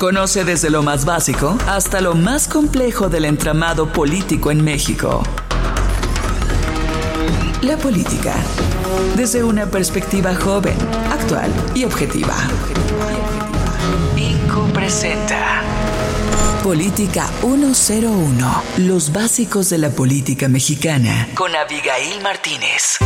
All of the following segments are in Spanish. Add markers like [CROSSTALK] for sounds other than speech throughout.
Conoce desde lo más básico hasta lo más complejo del entramado político en México. La política. Desde una perspectiva joven, actual y objetiva. Inco presenta. Política 101. Los básicos de la política mexicana. Con Abigail Martínez.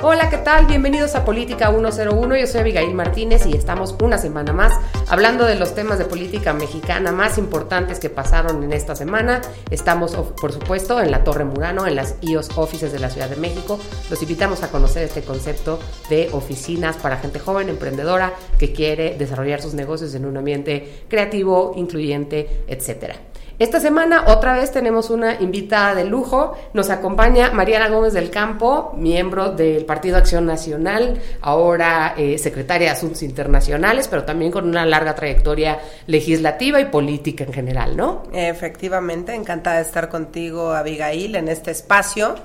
Hola, ¿qué tal? Bienvenidos a Política 101. Yo soy Abigail Martínez y estamos una semana más hablando de los temas de política mexicana más importantes que pasaron en esta semana. Estamos, por supuesto, en la Torre Murano, en las IOS Offices de la Ciudad de México. Los invitamos a conocer este concepto de oficinas para gente joven, emprendedora, que quiere desarrollar sus negocios en un ambiente creativo, incluyente, etcétera. Esta semana otra vez tenemos una invitada de lujo. Nos acompaña Mariana Gómez del Campo, miembro del Partido Acción Nacional, ahora eh, secretaria de Asuntos Internacionales, pero también con una larga trayectoria legislativa y política en general, ¿no? Efectivamente, encantada de estar contigo, Abigail, en este espacio.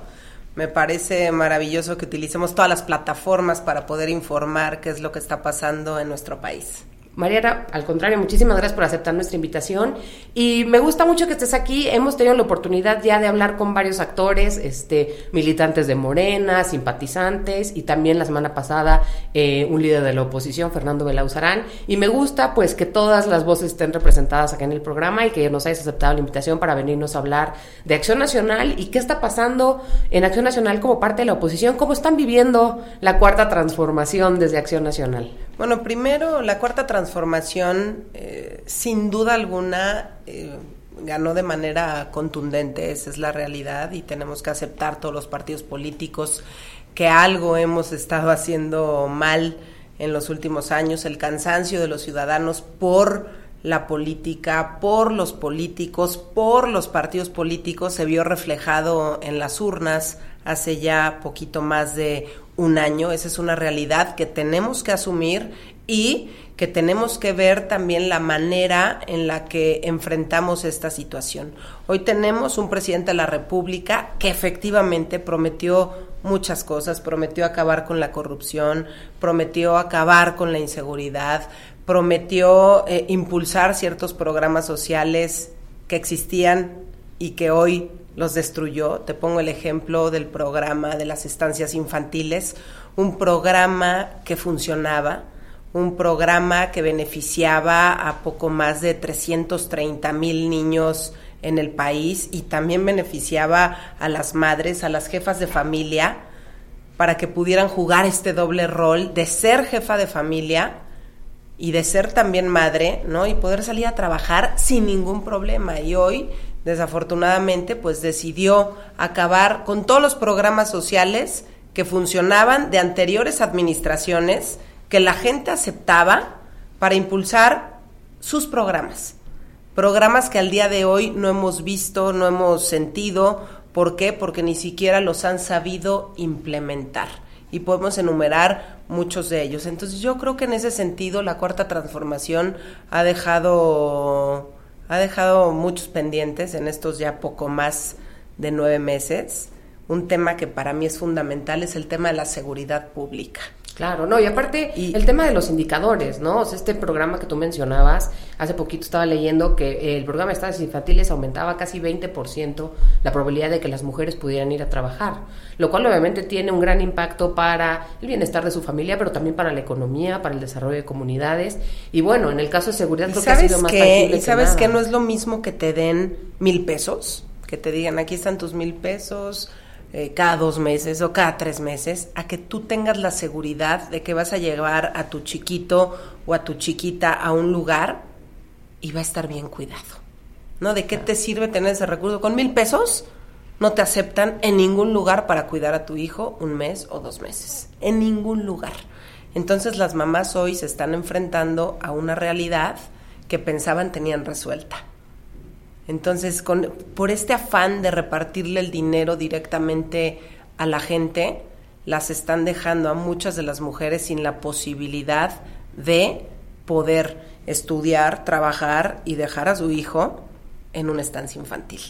Me parece maravilloso que utilicemos todas las plataformas para poder informar qué es lo que está pasando en nuestro país. Mariana, al contrario, muchísimas gracias por aceptar nuestra invitación y me gusta mucho que estés aquí. Hemos tenido la oportunidad ya de hablar con varios actores, este, militantes de Morena, simpatizantes y también la semana pasada eh, un líder de la oposición, Fernando Belauzarán. Y me gusta pues que todas las voces estén representadas acá en el programa y que nos hayas aceptado la invitación para venirnos a hablar de Acción Nacional y qué está pasando en Acción Nacional como parte de la oposición, cómo están viviendo la cuarta transformación desde Acción Nacional. Bueno, primero, la cuarta transformación, eh, sin duda alguna, eh, ganó de manera contundente, esa es la realidad, y tenemos que aceptar todos los partidos políticos que algo hemos estado haciendo mal en los últimos años, el cansancio de los ciudadanos por la política, por los políticos, por los partidos políticos, se vio reflejado en las urnas hace ya poquito más de un año. Esa es una realidad que tenemos que asumir y que tenemos que ver también la manera en la que enfrentamos esta situación. Hoy tenemos un presidente de la República que efectivamente prometió muchas cosas, prometió acabar con la corrupción, prometió acabar con la inseguridad, prometió eh, impulsar ciertos programas sociales que existían y que hoy los destruyó. Te pongo el ejemplo del programa de las estancias infantiles, un programa que funcionaba, un programa que beneficiaba a poco más de 330 mil niños en el país y también beneficiaba a las madres, a las jefas de familia, para que pudieran jugar este doble rol de ser jefa de familia y de ser también madre, ¿no? Y poder salir a trabajar sin ningún problema. Y hoy desafortunadamente, pues decidió acabar con todos los programas sociales que funcionaban de anteriores administraciones, que la gente aceptaba para impulsar sus programas. Programas que al día de hoy no hemos visto, no hemos sentido. ¿Por qué? Porque ni siquiera los han sabido implementar. Y podemos enumerar muchos de ellos. Entonces yo creo que en ese sentido la cuarta transformación ha dejado ha dejado muchos pendientes en estos ya poco más de nueve meses. Un tema que para mí es fundamental es el tema de la seguridad pública. Claro, no, y aparte el tema de los indicadores, ¿no? O sea, este programa que tú mencionabas, hace poquito estaba leyendo que el programa de estados infantiles aumentaba casi 20% la probabilidad de que las mujeres pudieran ir a trabajar, lo cual obviamente tiene un gran impacto para el bienestar de su familia, pero también para la economía, para el desarrollo de comunidades. Y bueno, en el caso de seguridad creo que ha sido más que, ¿Y sabes que no es lo mismo que te den mil pesos? Que te digan, aquí están tus mil pesos, eh, cada dos meses o cada tres meses, a que tú tengas la seguridad de que vas a llevar a tu chiquito o a tu chiquita a un lugar y va a estar bien cuidado. ¿No? ¿De qué te sirve tener ese recurso? Con mil pesos no te aceptan en ningún lugar para cuidar a tu hijo un mes o dos meses. En ningún lugar. Entonces las mamás hoy se están enfrentando a una realidad que pensaban tenían resuelta. Entonces, con, por este afán de repartirle el dinero directamente a la gente, las están dejando a muchas de las mujeres sin la posibilidad de poder estudiar, trabajar y dejar a su hijo en una estancia infantil.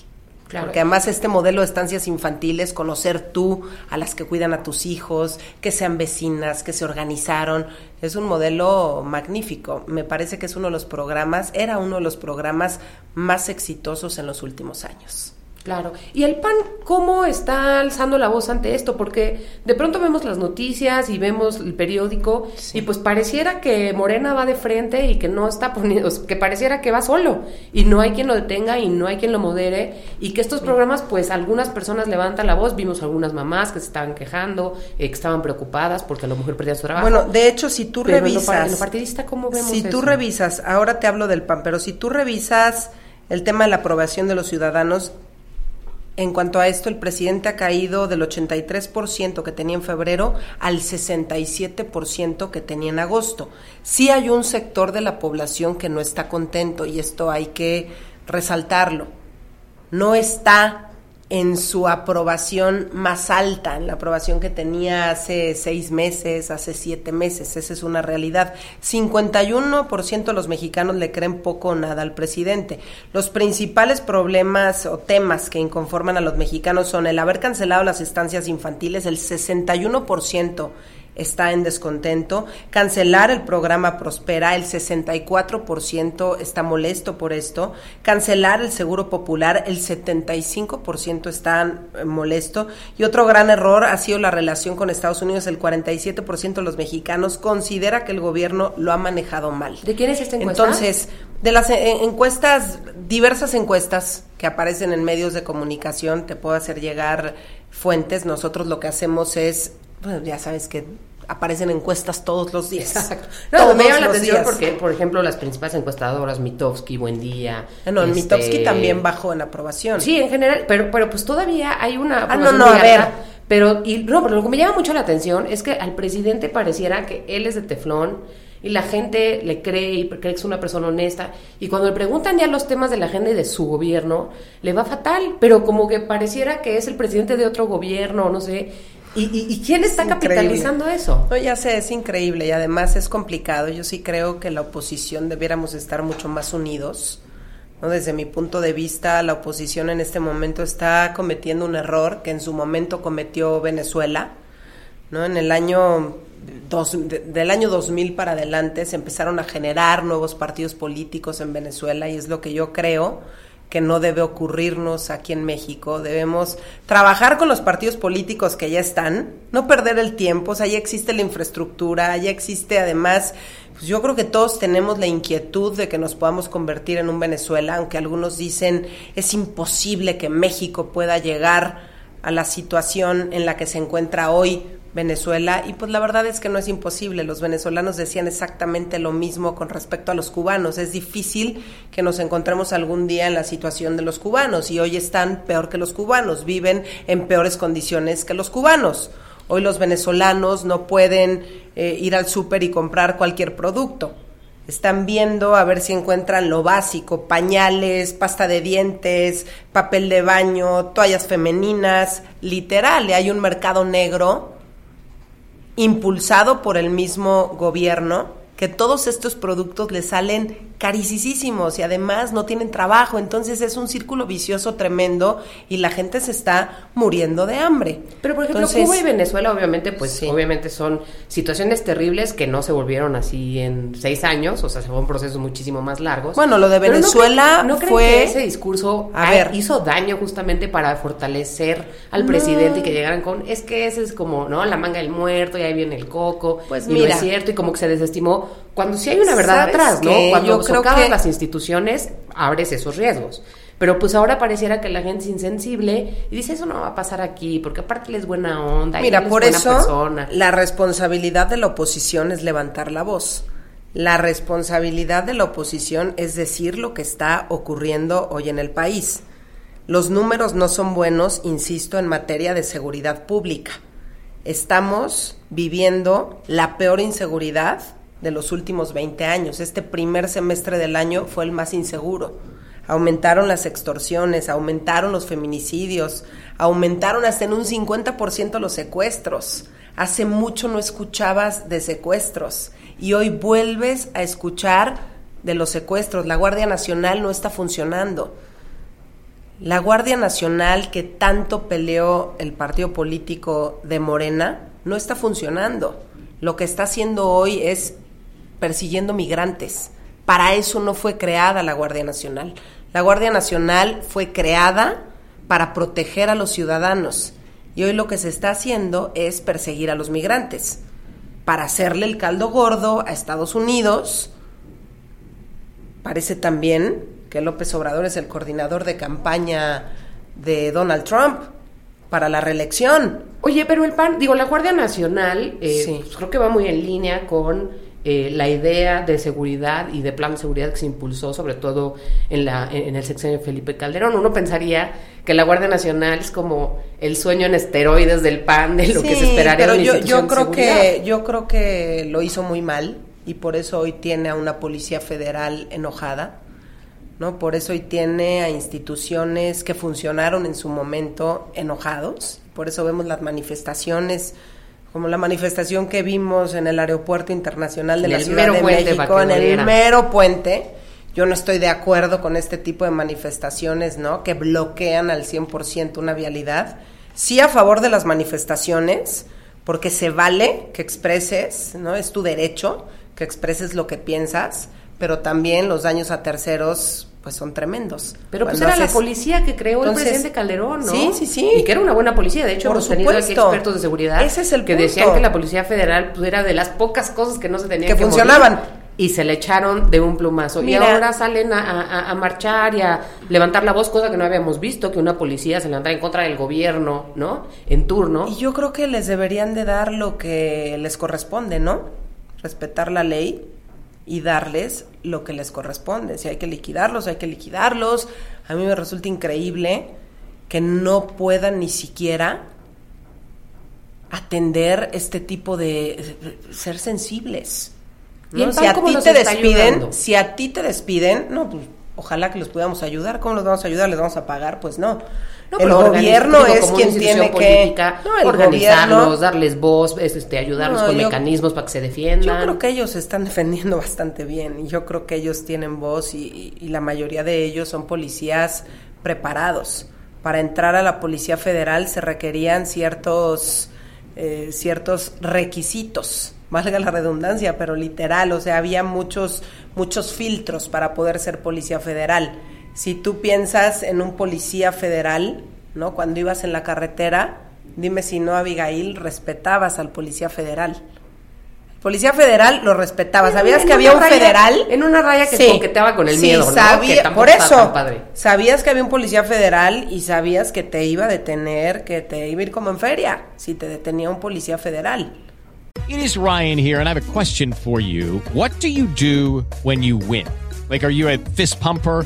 Porque además este modelo de estancias infantiles, conocer tú a las que cuidan a tus hijos, que sean vecinas, que se organizaron, es un modelo magnífico. Me parece que es uno de los programas, era uno de los programas más exitosos en los últimos años. Claro. ¿Y el PAN cómo está alzando la voz ante esto? Porque de pronto vemos las noticias y vemos el periódico y pues pareciera que Morena va de frente y que no está poniendo, [LAUGHS] que pareciera que va solo y no hay quien lo detenga y no hay quien lo modere y que estos programas pues algunas personas levantan la voz, vimos algunas mamás que se estaban quejando, eh, que estaban preocupadas porque a la mujer perdía su trabajo. Bueno, de hecho si tú revisas... En lo, partidista, ¿cómo vemos Si tú revisas, ahora te hablo del PAN, pero si tú revisas el tema de la aprobación de los ciudadanos, en cuanto a esto, el presidente ha caído del 83% que tenía en febrero al 67% que tenía en agosto. Sí hay un sector de la población que no está contento y esto hay que resaltarlo. No está en su aprobación más alta, en la aprobación que tenía hace seis meses, hace siete meses. Esa es una realidad. 51% de los mexicanos le creen poco o nada al presidente. Los principales problemas o temas que inconforman a los mexicanos son el haber cancelado las estancias infantiles, el 61% está en descontento. Cancelar el programa Prospera, el 64% está molesto por esto. Cancelar el Seguro Popular, el 75% está eh, molesto. Y otro gran error ha sido la relación con Estados Unidos. El 47% de los mexicanos considera que el gobierno lo ha manejado mal. ¿De quién es esta encuesta? Entonces, de las eh, encuestas, diversas encuestas que aparecen en medios de comunicación, te puedo hacer llegar fuentes. Nosotros lo que hacemos es bueno, ya sabes que aparecen encuestas todos los días. Exacto. [LAUGHS] No, me llama la atención porque, por ejemplo, las principales encuestadoras, Mitowski, Buen Día. Ah, no, este... También bajó en aprobación. Sí, en general, pero, pero pues todavía hay una. Ah, no, no, a ver. Pero, y, no, pero lo que me llama mucho la atención es que al presidente pareciera que él es de teflón y la gente le cree y cree que es una persona honesta. Y cuando le preguntan ya los temas de la agenda y de su gobierno, le va fatal, pero como que pareciera que es el presidente de otro gobierno, no sé. ¿Y, quién está capitalizando eso? No, ya sé, es increíble y además es complicado. Yo sí creo que la oposición debiéramos estar mucho más unidos. ¿no? Desde mi punto de vista, la oposición en este momento está cometiendo un error que en su momento cometió Venezuela. ¿no? En el año dos, del año 2000 para adelante se empezaron a generar nuevos partidos políticos en Venezuela y es lo que yo creo que no debe ocurrirnos aquí en México. Debemos trabajar con los partidos políticos que ya están, no perder el tiempo, o sea, ya existe la infraestructura, ya existe además, pues yo creo que todos tenemos la inquietud de que nos podamos convertir en un Venezuela, aunque algunos dicen es imposible que México pueda llegar a la situación en la que se encuentra hoy Venezuela y pues la verdad es que no es imposible. Los venezolanos decían exactamente lo mismo con respecto a los cubanos. Es difícil que nos encontremos algún día en la situación de los cubanos y hoy están peor que los cubanos, viven en peores condiciones que los cubanos. Hoy los venezolanos no pueden eh, ir al súper y comprar cualquier producto. Están viendo a ver si encuentran lo básico, pañales, pasta de dientes, papel de baño, toallas femeninas, literal, hay un mercado negro impulsado por el mismo gobierno, que todos estos productos le salen carísimos y además no tienen trabajo, entonces es un círculo vicioso tremendo y la gente se está muriendo de hambre. Pero por ejemplo, Cuba y Venezuela obviamente, pues obviamente son situaciones terribles que no se volvieron así en seis años, o sea, se fueron procesos muchísimo más largos. Bueno, lo de Venezuela no, fue... que ese discurso a ver, hizo daño justamente para fortalecer al presidente y que llegaran con, es que ese es como, ¿no? La manga del muerto y ahí viene el coco. Pues mira. No es cierto y como que se desestimó cuando sí hay una verdad atrás, ¿no? Cuando creo que... las instituciones, abres esos riesgos. Pero pues ahora pareciera que la gente es insensible y dice eso no va a pasar aquí, porque aparte él es buena onda. Mira, por eso la responsabilidad de la oposición es levantar la voz. La responsabilidad de la oposición es decir lo que está ocurriendo hoy en el país. Los números no son buenos, insisto, en materia de seguridad pública. estamos viviendo la peor inseguridad de los últimos 20 años. Este primer semestre del año fue el más inseguro. Aumentaron las extorsiones, aumentaron los feminicidios, aumentaron hasta en un 50% los secuestros. Hace mucho no escuchabas de secuestros y hoy vuelves a escuchar de los secuestros. La Guardia Nacional no está funcionando. La Guardia Nacional que tanto peleó el partido político de Morena no está funcionando. Lo que está haciendo hoy es persiguiendo migrantes. Para eso no fue creada la Guardia Nacional. La Guardia Nacional fue creada para proteger a los ciudadanos. Y hoy lo que se está haciendo es perseguir a los migrantes, para hacerle el caldo gordo a Estados Unidos. Parece también que López Obrador es el coordinador de campaña de Donald Trump para la reelección. Oye, pero el PAN, digo, la Guardia Nacional, eh, pues, creo que va muy en línea con eh, la idea de seguridad y de plan de seguridad que se impulsó, sobre todo en, la, en el sexenio de Felipe Calderón. Uno pensaría que la Guardia Nacional es como el sueño en esteroides del PAN, de lo que se esperaría pero yo, yo creo que Yo creo que lo hizo muy mal y por eso hoy tiene a una policía federal enojada ¿no? Por eso hoy tiene a instituciones que funcionaron en su momento enojados, por eso vemos las manifestaciones como la manifestación que vimos en el aeropuerto internacional de la Ciudad de México, en el mero puente. Yo no estoy de acuerdo con este tipo de manifestaciones, ¿no? Que bloquean al 100% una vialidad. Sí a favor de las manifestaciones, porque se vale que expreses, ¿no? Es tu derecho que expreses lo que piensas, pero también los daños a terceros pues son tremendos. Pero pues era la policía que creó el presidente Calderón, ¿no? Sí, sí, sí. Y que era una buena policía. De hecho, Por hemos tenido aquí expertos de seguridad Ese es el que decían que la Policía Federal pues, era de las pocas cosas que no se tenían que, que funcionaban. y se le echaron de un plumazo. y ahora salen a, a, marchar y a levantar la voz, cosa que no habíamos visto, que una policía se levantara en contra del gobierno, ¿no? En turno. Y yo creo que les deberían de dar lo que les corresponde, ¿no? Respetar la ley y darles lo que les corresponde. Si hay que liquidarlos, hay que liquidarlos. A mí me resulta increíble que no puedan ni siquiera atender este tipo de ser sensibles. Si a ti te despiden, si a ti te despiden, no, pues ojalá que los podamos ayudar. ¿Cómo los vamos a ayudar? ¿Les vamos a pagar? Pues no. El gobierno es quien tiene que organizarlos, darles voz, este, ayudarlos con mecanismos para que se defiendan. Yo creo que ellos se están defendiendo [LAUGHS] bastante bien y yo creo que ellos tienen voz y, la mayoría de ellos son policías preparados. Para entrar a la Policía Federal se requerían ciertos, eh, ciertos requisitos [LAUGHS] valga la redundancia, pero literal, o sea, había muchos, muchos filtros para poder ser policía federal. Si tú piensas en un policía federal, ¿no? Cuando ibas en la carretera, dime si no, Abigail, respetabas al policía federal. Policía federal lo respetaba. ¿Sabías que había un federal? En una raya que coqueteaba con el miedo, sabía, por eso. Sabías que había un policía federal y sabías que te iba a detener, que te iba a ir como en feria, si te detenía un policía federal. It is Ryan here, and I have a question for you. What do you do when you win? Like, are you a fist pumper?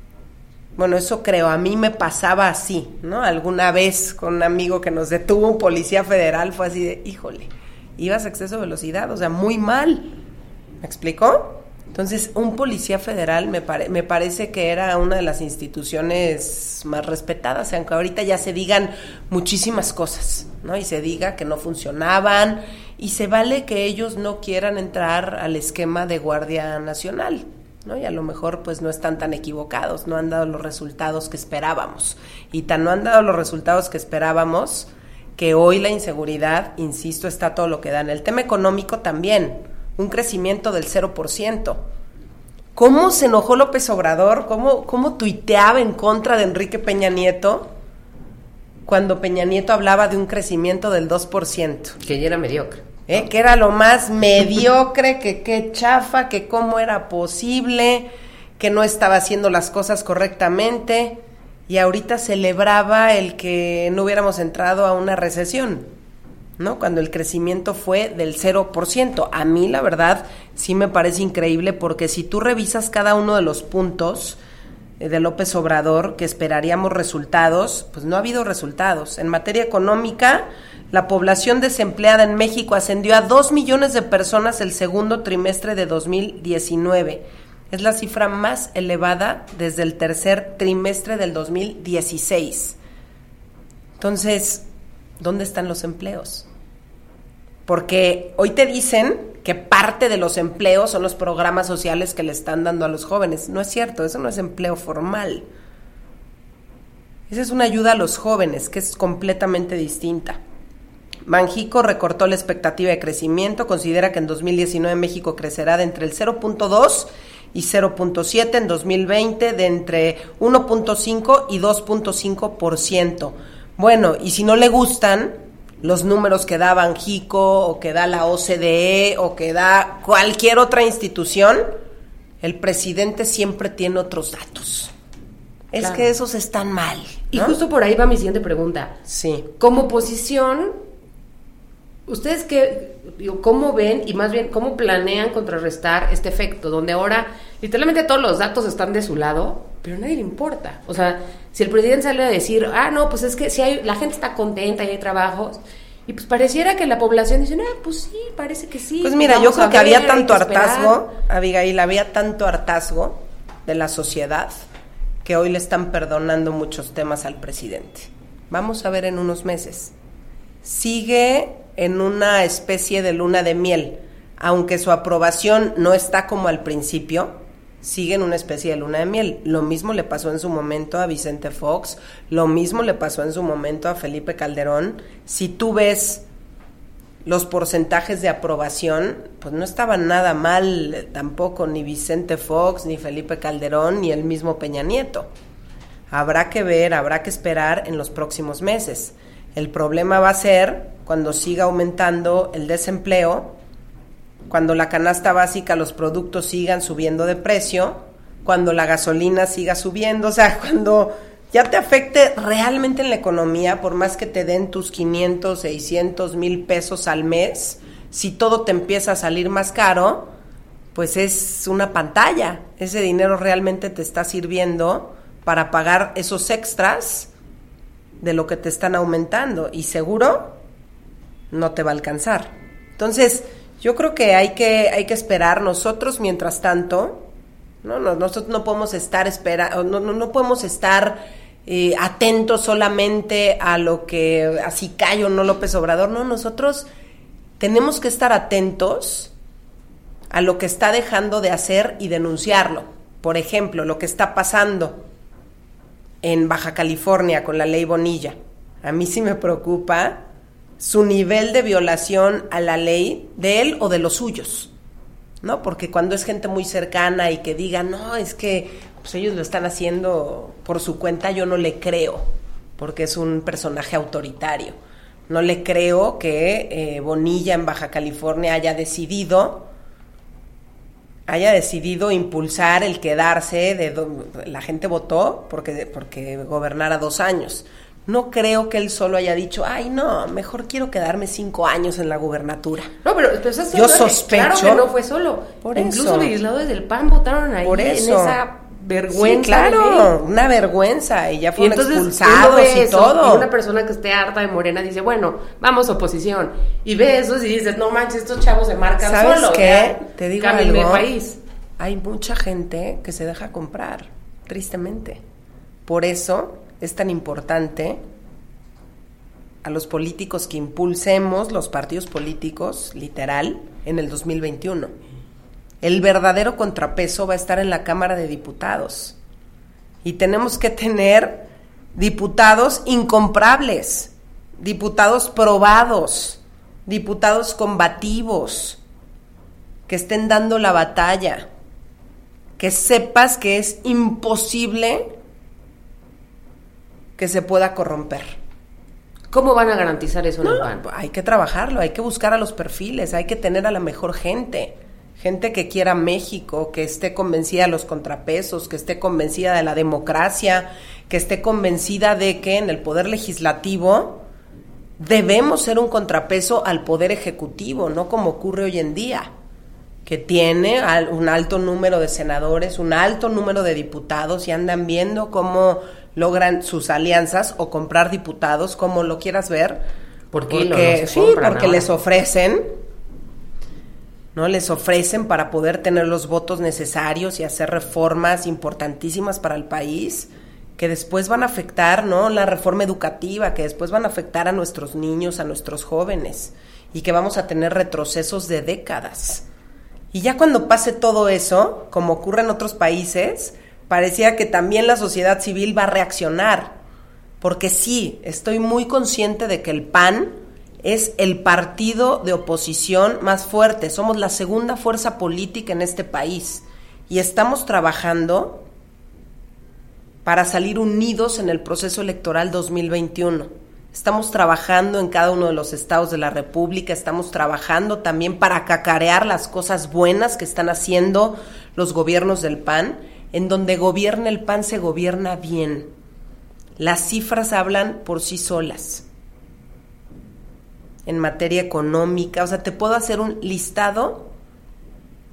Bueno, eso creo, a mí me pasaba así, ¿no? Alguna vez con un amigo que nos detuvo, un policía federal, fue así de, híjole, ibas a exceso de velocidad, o sea, muy mal. ¿Me explicó? Entonces, un policía federal me, me parece que era una de las instituciones más respetadas, aunque ahorita ya se digan muchísimas cosas, ¿no? Y se diga que no funcionaban, y se vale que ellos no quieran entrar al esquema de Guardia Nacional, ¿no? Y a lo mejor pues no están tan equivocados, no han dado los resultados que esperábamos. Y tan no han dado los resultados que esperábamos que hoy la inseguridad, insisto, está todo lo que da. En el tema económico también, un crecimiento del 0%. ¿Cómo se enojó López Obrador? ¿Cómo, ¿Cómo tuiteaba en contra de Enrique Peña Nieto cuando Peña Nieto hablaba de un crecimiento del 2%? Que ya era mediocre ¿eh? que era lo más mediocre, que qué chafa, que cómo era posible, que no estaba haciendo las cosas correctamente y ahorita celebraba el que no hubiéramos entrado a una recesión, ¿no? Cuando el crecimiento fue del 0%. A mí, la verdad, sí me parece increíble porque si tú revisas cada uno de los puntos eh, de López Obrador, que esperaríamos resultados, pues no ha habido resultados. En materia económica, la población desempleada en México ascendió a 2 millones de personas el segundo trimestre de 2019. Es la cifra más elevada desde el tercer trimestre del 2016. Entonces, ¿dónde están los empleos? Porque hoy te dicen que parte de los empleos son los programas sociales que le están dando a los jóvenes. No es cierto, eso no es empleo formal. Esa es una ayuda a los jóvenes, que es completamente distinta. Manjico recortó la expectativa de crecimiento, considera que en 2019 México crecerá de entre el 0.2 y 0.7 en 2020, de entre 1.5 y 2.5%. Bueno, y si no le gustan los números que da Banjico o que da la OCDE o que da cualquier otra institución, el presidente siempre tiene otros datos. Es que esos están mal. Y justo por ahí va mi siguiente pregunta. Sí. Como oposición, ¿Ustedes qué, digo, cómo ven y más bien cómo planean contrarrestar este efecto, donde ahora literalmente todos los datos están de su lado, pero a nadie le importa? O sea, si el presidente sale a decir, ah, no, pues es que si hay, la gente está contenta y hay trabajos, y pues pareciera que la población dice, ah, pues sí, parece que sí. Pues mira, yo creo que había tanto hartazgo, Abigail, había tanto hartazgo de la sociedad que hoy le están perdonando muchos temas al presidente. Vamos a ver en unos meses. Sigue en una especie de luna de miel. Aunque su aprobación no está como al principio, sigue en una especie de luna de miel. Lo mismo le pasó en su momento a Vicente Fox, lo mismo le pasó en su momento a Felipe Calderón. Si tú ves los porcentajes de aprobación, pues no estaban nada mal tampoco ni Vicente Fox, ni Felipe Calderón, ni el mismo Peña Nieto. Habrá que ver, habrá que esperar en los próximos meses. El problema va a ser cuando siga aumentando el desempleo, cuando la canasta básica, los productos sigan subiendo de precio, cuando la gasolina siga subiendo, o sea, [LAUGHS] cuando ya te afecte realmente en la economía, por más que te den tus 500, 600 mil pesos al mes, si todo te empieza a salir más caro, pues es una pantalla. Ese dinero realmente te está sirviendo para pagar esos extras de lo que te están aumentando y seguro no te va a alcanzar. Entonces, yo creo que hay que, hay que esperar nosotros mientras tanto, no, no nosotros no podemos estar espera, no, no, no podemos estar eh, atentos solamente a lo que así callo no López Obrador, no, nosotros tenemos que estar atentos a lo que está dejando de hacer y denunciarlo. Por ejemplo, lo que está pasando en Baja California con la ley Bonilla. A mí sí me preocupa su nivel de violación a la ley de él o de los suyos. ¿No? Porque cuando es gente muy cercana y que diga, no, es que pues, ellos lo están haciendo por su cuenta, yo no le creo, porque es un personaje autoritario. No le creo que eh, Bonilla en Baja California haya decidido haya decidido impulsar el quedarse de la gente votó porque porque gobernara dos años. No creo que él solo haya dicho ay no mejor quiero quedarme cinco años en la gubernatura no pero, yo sospecho claro que no fue solo. por incluso legisladores del PAN votaron ahí por eso. en esa vergüenza. claro, una vergüenza y ya fueron expulsados y todo. Y una persona que esté harta de Morena dice, bueno, vamos oposición. Y ve eso y dices, no manches, estos chavos se marcan ¿Sabes solo. qué? Te digo algo. país. Hay mucha gente que se deja comprar, tristemente. Por eso es tan importante a los políticos que impulsemos los partidos políticos, literal, en el 2021 el verdadero contrapeso va a estar en la Cámara de Diputados. Y tenemos que tener diputados incomprables, diputados probados, diputados combativos, que estén dando la batalla, que sepas que es imposible que se pueda corromper. ¿Cómo van a garantizar eso en el No, PAN? hay que trabajarlo, hay que buscar a los perfiles, hay que tener a la mejor gente. Gente que quiera México, que esté convencida de los contrapesos, que esté convencida de la democracia, que esté convencida de que en el poder legislativo debemos ser un contrapeso al poder ejecutivo, no como ocurre hoy en día, que tiene un alto número de senadores, un alto número de diputados y andan viendo cómo logran sus alianzas o comprar diputados, como lo quieras ver. ¿Por qué lo- Porque, los sí, compran porque les ofrecen, ¿no? Les ofrecen para poder tener los votos necesarios y hacer reformas importantísimas para el país que después van a afectar, ¿no? La reforma educativa, que después van a afectar a nuestros niños, a nuestros jóvenes y que vamos a tener retrocesos de décadas. Y ya cuando pase todo eso, como ocurre en otros países, parecía que también la sociedad civil va a reaccionar. Porque sí, estoy muy consciente de que el PAN es el partido de oposición más fuerte. Somos la segunda fuerza política en este país. Y estamos trabajando para salir unidos en el proceso electoral 2021. Estamos trabajando en cada uno de los estados de la República, estamos trabajando también para cacarear las cosas buenas que están haciendo los gobiernos del PAN. En donde gobierna el PAN se gobierna bien. Las cifras hablan por sí solas. En materia económica, o sea, te puedo hacer un listado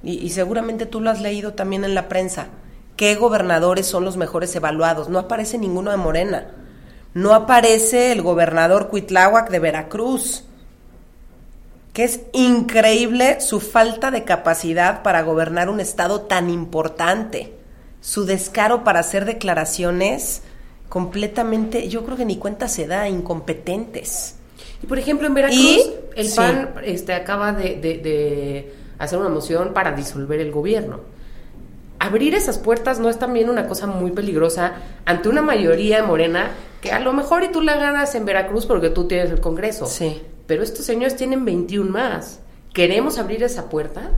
y, seguramente tú lo has leído también en la prensa. ¿Qué gobernadores son los mejores evaluados? No aparece ninguno de Morena. No aparece el gobernador Cuitláhuac de Veracruz, que es increíble su falta de capacidad para gobernar un estado tan importante. Su descaro para hacer declaraciones completamente, yo creo que ni cuenta se da, incompetentes. Y por ejemplo, en Veracruz, Y- el sí. PAN este, acaba de, de- de hacer una moción para disolver el gobierno. Abrir esas puertas no es también una cosa muy peligrosa ante una mayoría morena que a lo mejor y tú la ganas en Veracruz porque tú tienes el Congreso. Sí. Pero estos señores tienen 21 más. ¿Queremos abrir esa puerta?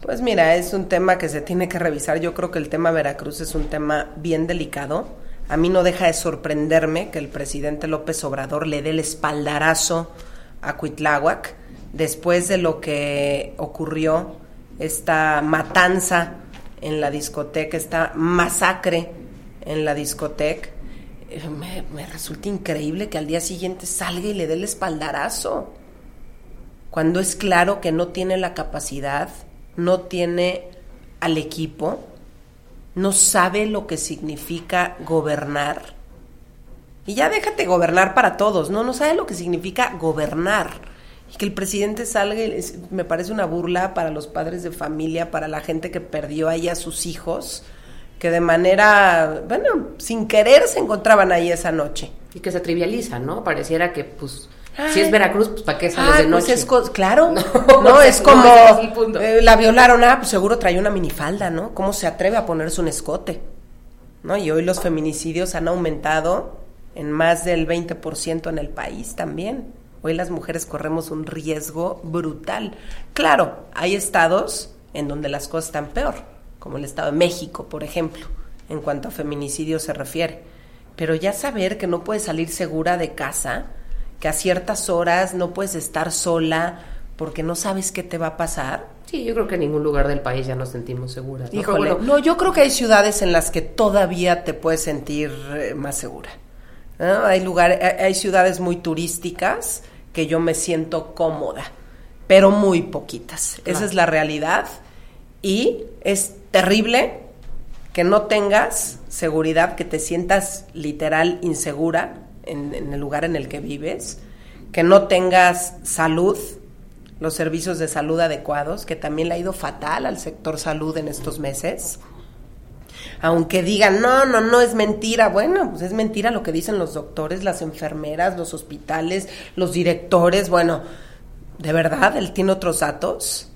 Pues mira, es un tema que se tiene que revisar. Yo creo que el tema Veracruz es un tema bien delicado. A mí no deja de sorprenderme que el presidente López Obrador le dé el espaldarazo a Cuitláhuac después de lo que ocurrió, esta matanza en la discoteca, esta masacre en la discoteca. Eh, Me, me resulta increíble que al día siguiente salga y le dé el espaldarazo cuando es claro que no tiene la capacidad, no tiene al equipo, no sabe lo que significa gobernar. Y ya déjate gobernar para todos, no, no sabe lo que significa gobernar. Y que el presidente salga me parece una burla para los padres de familia, para la gente que perdió ahí a sus hijos, que de manera, bueno, sin querer se encontraban ahí esa noche. Y que se trivializa, ¿no? Pareciera que, pues, si es Veracruz, pues, ¿para qué sales Ay, de pues noche? es claro, [LAUGHS] No, [LAUGHS] es como es eh, la violaron, ah, pues seguro traía una minifalda, ¿no? ¿Cómo se atreve a ponerse un escote? ¿No? Y hoy los feminicidios han aumentado en más del 20% en el país también. Hoy las mujeres corremos un riesgo brutal. Claro, hay estados en donde las cosas están peor, como el estado de México, por ejemplo, en cuanto a feminicidio se refiere. Pero ya saber que no puedes salir segura de casa, que a ciertas horas no puedes estar sola porque no sabes qué te va a pasar. Sí, yo creo que en ningún lugar del país ya nos sentimos seguras. ¿no? Híjole, bueno, no, yo creo que hay ciudades en las que todavía te puedes sentir eh, más segura. ¿no? Hay lugares, hay- hay ciudades muy turísticas que yo me siento cómoda, pero muy poquitas. Claro. Esa es la realidad y es terrible que no tengas seguridad, que te sientas literal insegura en, en el lugar en el que vives, que no tengas salud, los servicios de salud adecuados, que también le ha ido fatal al sector salud en estos meses. Aunque digan, no, no, no, es mentira. Bueno, pues es mentira lo que dicen los doctores, las enfermeras, los hospitales, los directores. Bueno, ¿de verdad él tiene otros datos?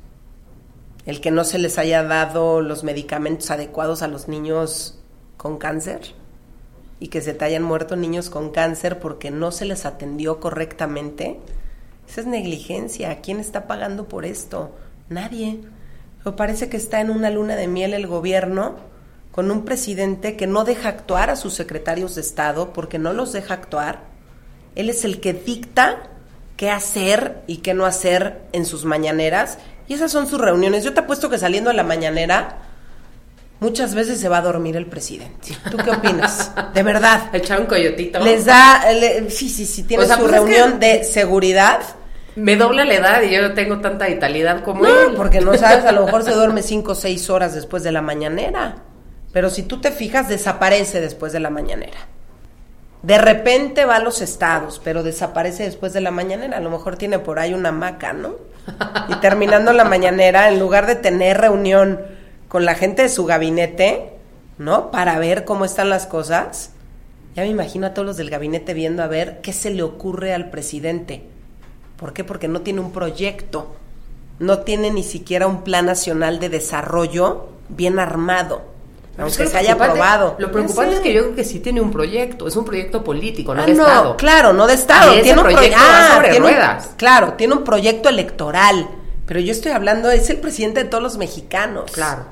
El que no se les haya dado los medicamentos adecuados a los niños con cáncer y que se te hayan muerto niños con cáncer porque no se les atendió correctamente. Esa es negligencia. ¿Quién está pagando por esto? Nadie. Pero parece que está en una luna de miel el gobierno con un presidente que no deja actuar a sus secretarios de Estado porque no los deja actuar, Él es el que dicta qué hacer y qué no hacer en sus mañaneras. Y esas son sus reuniones. Yo te apuesto que saliendo a la mañanera, muchas veces se va a dormir el presidente. ¿Tú qué opinas? De verdad. [LAUGHS] Echar un coyotito. Les da, le- sí, sí, sí, tiene O sea, su pues es que- reunión de seguridad. Me dobla la edad y yo no tengo tanta vitalidad como No, él. porque no sabes, a lo mejor se duerme [LAUGHS] cinco o seis horas después de la mañanera. Pero si tú te fijas, desaparece después de la mañanera. De repente va a los estados, pero desaparece después de la mañanera. A lo mejor tiene por ahí una maca, ¿no? Y terminando la mañanera, en lugar de tener reunión con la gente de su gabinete, ¿no? Para ver cómo están las cosas, ya me imagino a todos los del gabinete viendo a ver qué se le ocurre al presidente. ¿Por qué? Porque no tiene un proyecto, no tiene ni siquiera un plan nacional de desarrollo bien armado, aunque que se haya aprobado. Lo preocupante es que yo creo que sí tiene un proyecto, es un proyecto político, no Ah, de no, Estado. claro, no de Estado. Y ese tiene un proyecto ah, sobre tiene un- ruedas. claro, tiene un proyecto electoral. Pero yo estoy hablando, es el presidente de todos los mexicanos. Claro.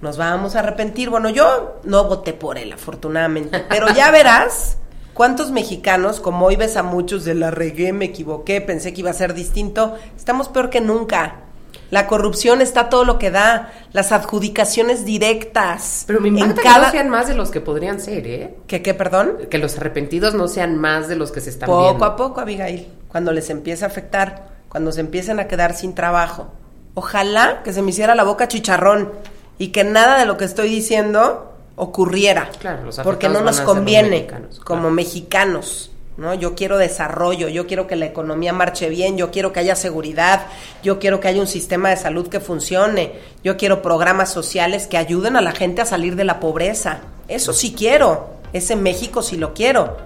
Nos vamos a arrepentir. Bueno, yo no voté por él, afortunadamente. Pero ya verás cuántos mexicanos, como hoy ves a muchos de la regué, me equivoqué, pensé que iba a ser distinto, estamos peor que nunca. La corrupción está todo lo que da, las adjudicaciones directas. Pero me impacta que cada... no sean más de los que podrían ser, ¿eh? ¿Qué, qué, perdón? Que los arrepentidos no sean más de los que se están Poco viendo. a poco, Abigail, cuando les empiece a afectar, cuando se empiecen a quedar sin trabajo. Ojalá que se me hiciera la boca chicharrón y que nada de lo que estoy diciendo ocurriera. Claro, los porque no nos conviene mexicanos, como claro. mexicanos. ¿no? Yo quiero desarrollo, yo quiero que la economía marche bien, yo quiero que haya seguridad, yo quiero que haya un sistema de salud que funcione, yo quiero programas sociales que ayuden a la gente a salir de la pobreza. Eso sí quiero, ese México sí lo quiero.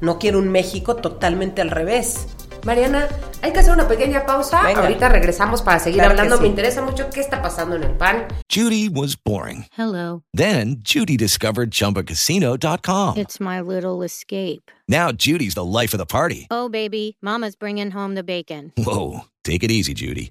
No quiero un México totalmente al revés. Mariana, hay que hacer una pequeña pausa. Venga. Ahorita regresamos para seguir Claro hablando. sí. Me interesa mucho qué está pasando en el PAN. Judy was boring. Hello. Then Judy discovered ChumbaCasino.com. It's my little escape. Now Judy's the life of the party. Oh, baby, Mama's bringing home the bacon. Whoa, take it easy, Judy.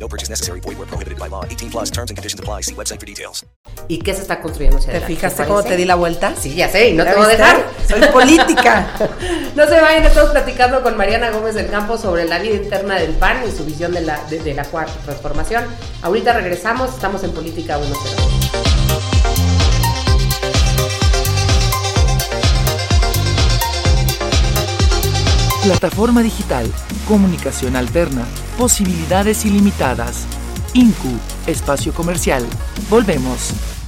No purchase necessary. Void where prohibited by law. 18 plus terms and conditions apply. See website for details. ¿Y qué se está construyendo hacia ¿Te adelante? fijaste ¿Te cómo te di la vuelta? Sí, ya sé, y no ¿Ya te voy a dejar. Soy política. [LAUGHS] no se vayan, estamos platicando con Mariana Gómez del Campo sobre la vida interna del PAN y su visión de la, de, de la cuarta transformación. Ahorita regresamos, estamos en Política 1.0. Plataforma digital, comunicación alterna, posibilidades ilimitadas. INCU, espacio comercial. Volvemos.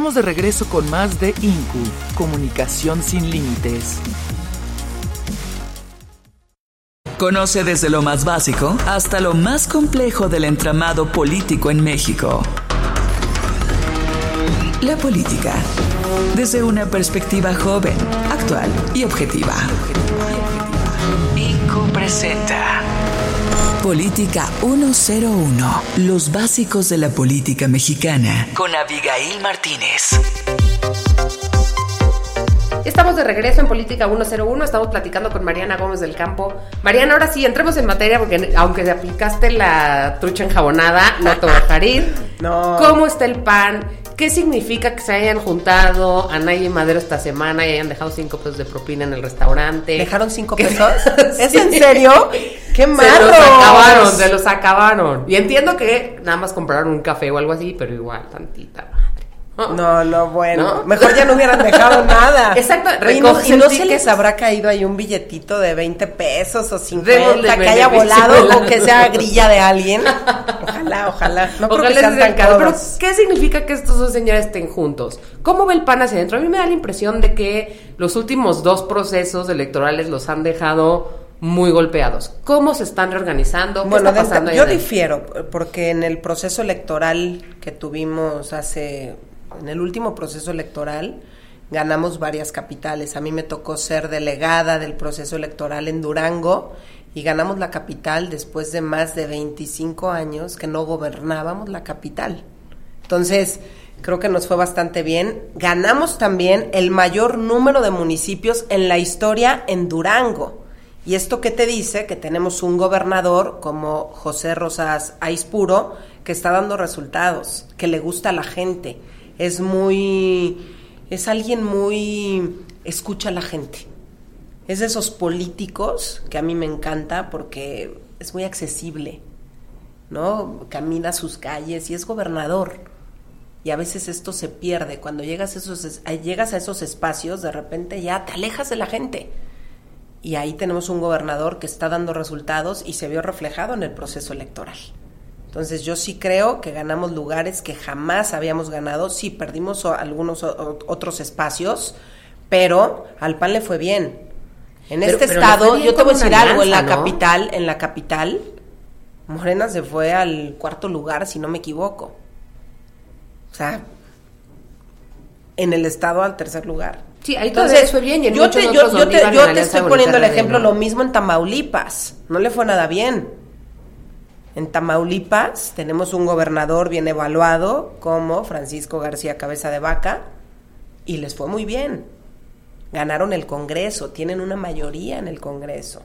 Estamos de regreso con más de INCU, comunicación sin límites. Conoce desde lo más básico hasta lo más complejo del entramado político en México. La política. Desde una perspectiva joven, actual y objetiva. INCU presenta. Política 101. Los básicos de la política mexicana. Con Abigail Martínez. Estamos de regreso en Política 101, estamos platicando con Mariana Gómez del Campo. Mariana, ahora sí, entremos en materia porque aunque te aplicaste la trucha enjabonada, no te voy a dejar ir. [LAUGHS] No. ¿Cómo está el PAN? ¿Qué significa que se hayan juntado a Naya y Madero esta semana y hayan dejado cinco pesos de propina en el restaurante? ¿Dejaron cinco pesos? [LAUGHS] ¿Es en serio? ¡Qué malo! Se los acabaron, se los acabaron. Y entiendo que nada más compraron un café o algo así, pero igual, tantita madre. No, no, bueno. Mejor ya no hubieran dejado [LAUGHS] nada. Exacto. Y no, y no se les habrá caído ahí un billetito de 20 pesos o 50 que haya volado o que sea grilla de alguien. Ojalá, ojalá. No creo que sean tan Pero, ¿qué significa que estos dos señores estén juntos? ¿Cómo ve el PAN hacia adentro? A mí me da la impresión de que los últimos dos procesos electorales los han dejado muy golpeados. ¿Cómo se están reorganizando? ¿Qué bueno, está pasando yo difiero, porque en el proceso electoral que tuvimos hace en el último proceso electoral ganamos varias capitales. A mí me tocó ser delegada del proceso electoral en Durango y ganamos la capital después de más de 25 años que no gobernábamos la capital. Entonces, creo que nos fue bastante bien. Ganamos también el mayor número de municipios en la historia en Durango. ¿Y esto qué te dice? Que tenemos un gobernador como José Rosas Aispuro que está dando resultados, que le gusta a la gente es muy, es alguien muy, escucha a la gente. Es de esos políticos que a mí me encanta porque es muy accesible, ¿no? Camina sus calles y es gobernador. Y a veces esto se pierde. Cuando llegas a esos, llegas a esos espacios, de repente ya te alejas de la gente. Y ahí tenemos un gobernador que está dando resultados y se vio reflejado en el proceso electoral. Entonces yo sí creo que ganamos lugares que jamás habíamos ganado, sí perdimos algunos otros espacios, pero al PAN le fue bien. En este estado, yo te voy a decir algo, en la capital, en la capital, Morena se fue al cuarto lugar, si no me equivoco. O sea, en el estado al tercer lugar. Sí, ahí Entonces, fue bien. Y yo, te, yo, yo, te, yo te estoy poniendo el ejemplo, lo mismo en Tamaulipas. No le fue nada bien. En Tamaulipas tenemos un gobernador bien evaluado como Francisco García Cabeza de Vaca y les fue muy bien. Ganaron el Congreso, tienen una mayoría en el Congreso.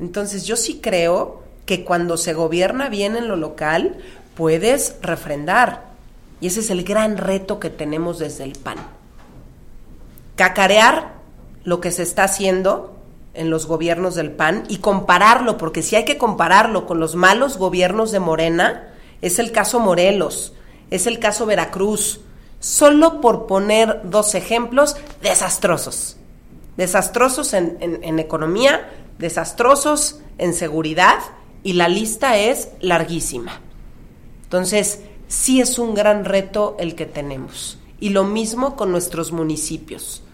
Entonces yo sí creo que cuando se gobierna bien en lo local puedes refrendar. Y ese es el gran reto que tenemos desde el PAN. Cacarear lo que se está haciendo en los gobiernos del PAN y compararlo, porque si hay que compararlo con los malos gobiernos de Morena, es el caso Morelos, es el caso Veracruz, solo por poner dos ejemplos desastrosos. Desastrosos en, en economía, desastrosos en seguridad y la lista es larguísima. Entonces, sí es un gran reto el que tenemos. Y lo mismo con nuestros municipios.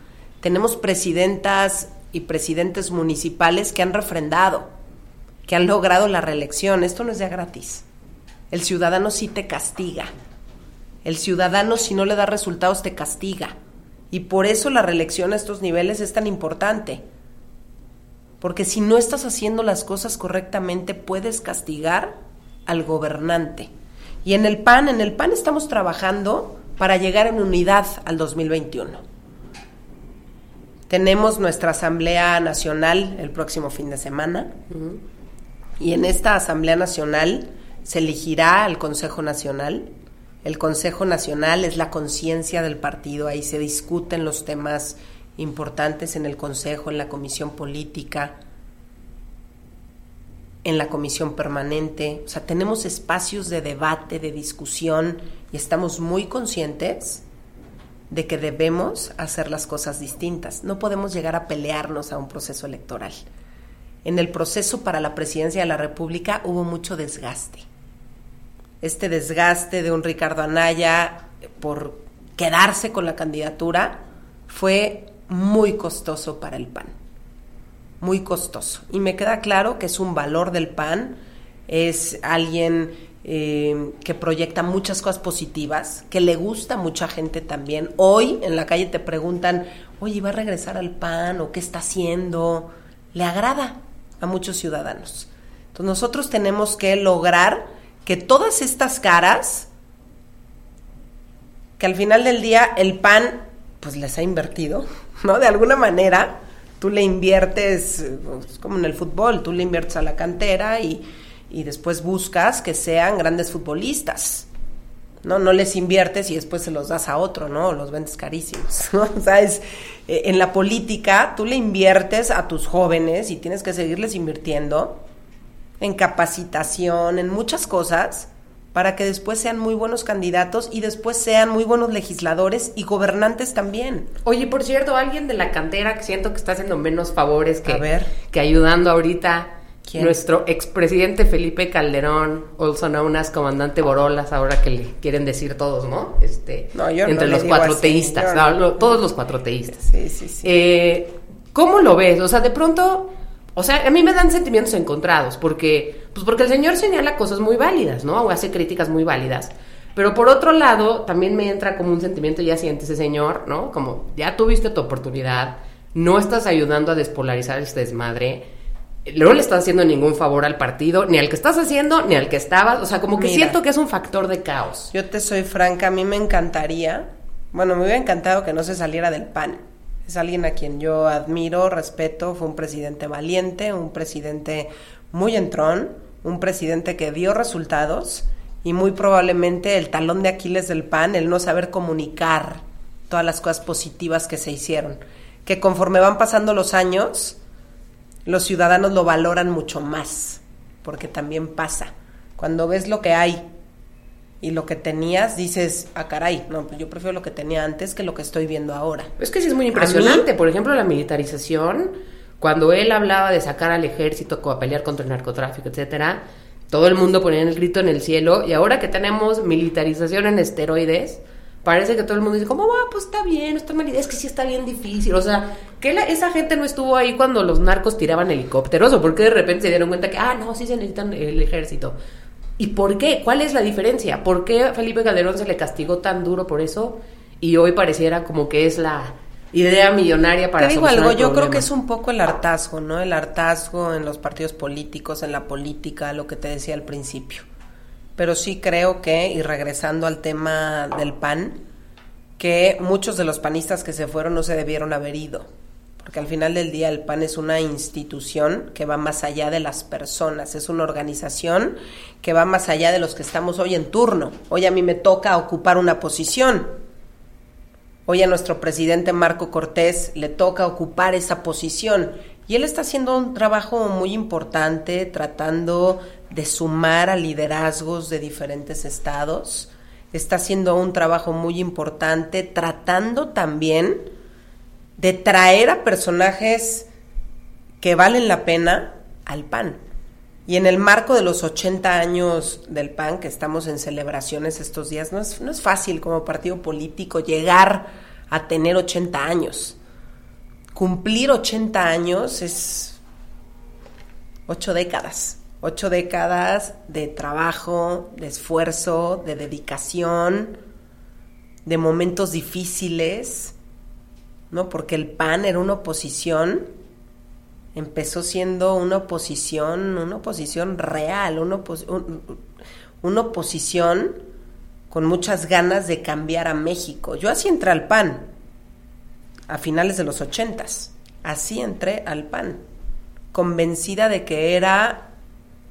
Tenemos presidentas y presidentes municipales que han refrendado, que han logrado la reelección. Esto no es de gratis. El ciudadano sí te castiga. El ciudadano si no le da resultados te castiga. Y por eso la reelección a estos niveles es tan importante. Porque si no estás haciendo las cosas correctamente, puedes castigar al gobernante. Y en el PAN, en el PAN estamos trabajando para llegar en unidad al 2021. Tenemos nuestra Asamblea Nacional el próximo fin de semana y en esta Asamblea Nacional se elegirá al Consejo Nacional. El Consejo Nacional es la conciencia del partido, ahí se discuten los temas importantes en el Consejo, en la Comisión Política, en la Comisión Permanente. O sea, tenemos espacios de debate, de discusión y estamos muy conscientes de que debemos hacer las cosas distintas. No podemos llegar a pelearnos a un proceso electoral. En el proceso para la presidencia de la República hubo mucho desgaste. Este desgaste de un Ricardo Anaya por quedarse con la candidatura fue muy costoso para el PAN. Muy costoso. Y me queda claro que es un valor del PAN, es alguien eh, que proyecta muchas cosas positivas, que le gusta a mucha gente también. Hoy en la calle te preguntan, oye, ¿va a regresar al PAN o qué está haciendo? Le agrada a muchos ciudadanos. Entonces nosotros tenemos que lograr que todas estas caras, que al final del día el PAN pues les ha invertido, [LAUGHS] ¿no? De alguna manera, tú le inviertes, pues, como en el fútbol, tú le inviertes a la cantera y y después buscas que sean grandes futbolistas. ¿no? No les inviertes y después se los das a otro, ¿no? Los vendes carísimos. [LAUGHS] O sea, es, eh, en la política tú le inviertes a tus jóvenes y tienes que seguirles invirtiendo en capacitación, en muchas cosas, para que después sean muy buenos candidatos y después sean muy buenos legisladores y gobernantes también. Oye, por cierto, alguien de la cantera que siento que está haciendo menos favores que, A ver. que ayudando ahorita. ¿Quién? Nuestro expresidente Felipe Calderón, also known as comandante Borolas, ahora que le quieren decir todos, ¿no? Este, No, yo no entre le los cuatro así, teístas, yo no, no. no, todos los cuatro teístas. Sí, sí, sí. Eh, ¿Cómo lo ves? O sea, de pronto, o sea, a mí me dan sentimientos encontrados, porque, pues porque el señor señala cosas muy válidas, ¿no? O hace críticas muy válidas. Pero por otro lado, también me entra como un sentimiento, ya siente ese señor, ¿no? Como, ya tuviste tu oportunidad, no estás ayudando a despolarizar este desmadre, no le estás haciendo ningún favor al partido, ni al que estás haciendo, ni al que estabas, o sea, como que Mira. siento que es un factor de caos. Yo te soy franca, a mí me encantaría, bueno, me hubiera encantado que no se saliera del PAN. Es alguien a quien yo admiro, respeto, fue un presidente valiente, un presidente muy entrón, un presidente que dio resultados y muy probablemente el talón de Aquiles del PAN, el no saber comunicar todas las cosas positivas que se hicieron, que conforme van pasando los años, los ciudadanos lo valoran mucho más, porque también pasa. Cuando ves lo que hay y lo que tenías, dices, ah, caray, no, pues yo prefiero lo que tenía antes que lo que estoy viendo ahora. Es que sí es muy ¿A impresionante. Por ejemplo, la militarización, cuando él hablaba de sacar al ejército a pelear contra el narcotráfico, etcétera, todo el mundo ponía el grito en el cielo. Y ahora que tenemos militarización en esteroides, parece que todo el mundo dice, como, ah, pues está bien, está mal. Es que sí está bien difícil. O sea, que la- esa gente no estuvo ahí cuando los narcos tiraban helicópteros, o porque de repente se dieron cuenta que, ah, no, sí se necesitan el ejército. ¿Y por qué? ¿Cuál es la diferencia? ¿Por qué a Felipe Calderón se le castigó tan duro por eso y hoy pareciera como que es la idea millonaria para Te digo algo, yo creo que es un poco el hartazgo, ¿no? El hartazgo en los partidos políticos, en la política, lo que te decía al principio. Pero sí creo que, y regresando al tema del PAN, que muchos de los panistas que se fueron no se debieron haber ido. Porque al final del día el PAN es una institución que va más allá de las personas, es una organización que va más allá de los que estamos hoy en turno. Hoy a mí me toca ocupar una posición. Hoy a nuestro presidente Marco Cortés le toca ocupar esa posición y él está haciendo un trabajo muy importante tratando de sumar a liderazgos de diferentes estados. Está haciendo un trabajo muy importante tratando también de traer a personajes que valen la pena al PAN. Y en el marco de los 80 años del PAN, que estamos en celebraciones estos días, no es, no es fácil como partido político llegar a tener 80 años. Cumplir 80 años es ocho décadas. Ocho décadas de trabajo, de esfuerzo, de dedicación, de momentos difíciles, ¿no? Porque el PAN era una oposición empezó siendo una oposición, una oposición real, una, opos- un- una oposición con muchas ganas de cambiar a México. Yo así entré al PAN, a finales de los ochentas, así entré al PAN, convencida de que era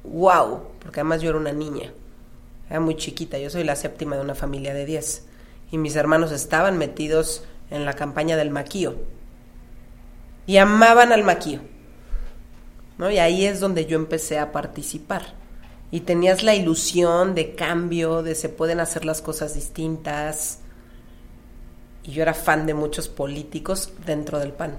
wow, porque además yo era una niña, era muy chiquita, yo soy la séptima de una familia de diez, y mis hermanos estaban metidos en la campaña del maquío, y amaban al maquío. ¿no? Y ahí es donde yo empecé a participar. Y tenías la ilusión de cambio, de se pueden hacer las cosas distintas. Y yo era fan de muchos políticos dentro del PAN.